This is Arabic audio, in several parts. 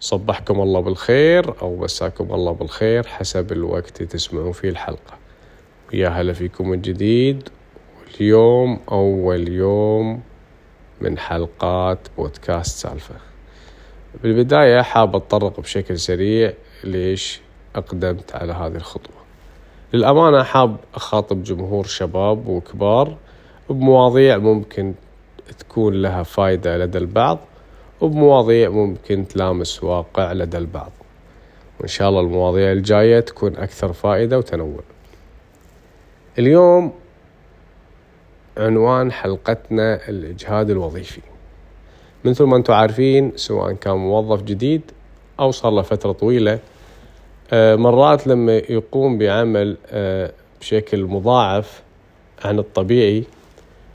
صبحكم الله بالخير أو مساكم الله بالخير حسب الوقت تسمعون فيه الحلقة. ويا هلا فيكم من جديد. اليوم أول يوم من حلقات بودكاست سالفة. بالبداية حاب أتطرق بشكل سريع ليش أقدمت على هذه الخطوة. للأمانة حاب أخاطب جمهور شباب وكبار بمواضيع ممكن تكون لها فايدة لدى البعض وبمواضيع ممكن تلامس واقع لدى البعض. وإن شاء الله المواضيع الجاية تكون أكثر فائدة وتنوع. اليوم عنوان حلقتنا الإجهاد الوظيفي. مثل ما أنتم عارفين سواء كان موظف جديد أو صار له فترة طويلة آه، مرات لما يقوم بعمل آه، بشكل مضاعف عن الطبيعي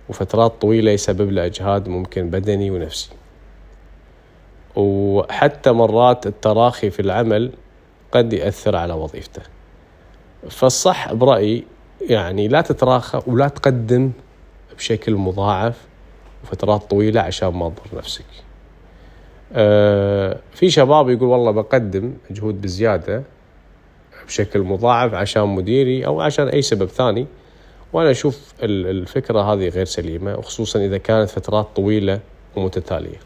وفترات طويلة يسبب له إجهاد ممكن بدني ونفسي. وحتى مرات التراخي في العمل قد يأثر على وظيفته. فالصح برأيي يعني لا تتراخى ولا تقدم بشكل مضاعف وفترات طويلة عشان ما تضر نفسك. أه في شباب يقول والله بقدم مجهود بزيادة بشكل مضاعف عشان مديري أو عشان أي سبب ثاني وأنا أشوف الفكرة هذه غير سليمة وخصوصا إذا كانت فترات طويلة ومتتالية.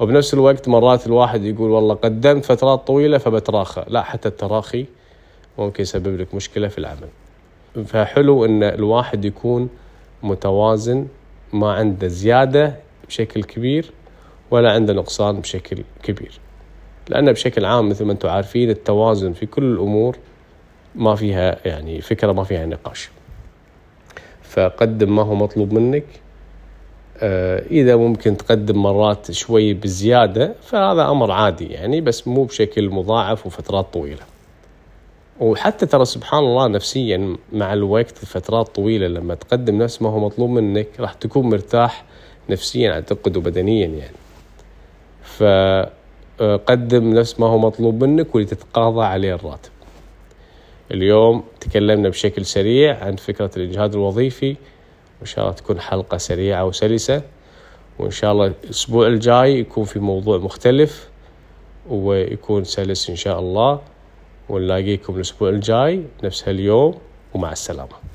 وبنفس الوقت مرات الواحد يقول والله قدمت فترات طويلة فبتراخى. لا حتى التراخي ممكن يسبب لك مشكلة في العمل. فحلو إن الواحد يكون متوازن ما عنده زيادة بشكل كبير ولا عنده نقصان بشكل كبير. لأن بشكل عام مثل ما أنتم عارفين التوازن في كل الأمور ما فيها يعني فكرة ما فيها نقاش. فقدم ما هو مطلوب منك آه، إذا ممكن تقدم مرات شوي بزيادة فهذا أمر عادي يعني بس مو بشكل مضاعف وفترات طويلة. وحتى ترى سبحان الله نفسيا مع الوقت فترات طويلة لما تقدم نفس ما هو مطلوب منك راح تكون مرتاح نفسيا أعتقد وبدنيا يعني. فقدم نفس ما هو مطلوب منك ولتتقاضى عليه الراتب. اليوم تكلمنا بشكل سريع عن فكرة الإجهاد الوظيفي وإن شاء الله تكون حلقة سريعة وسلسة. وإن شاء الله الأسبوع الجاي يكون في موضوع مختلف ويكون سلس إن شاء الله. ونلاقيكم الأسبوع الجاي. نفس هاليوم ومع السلامة.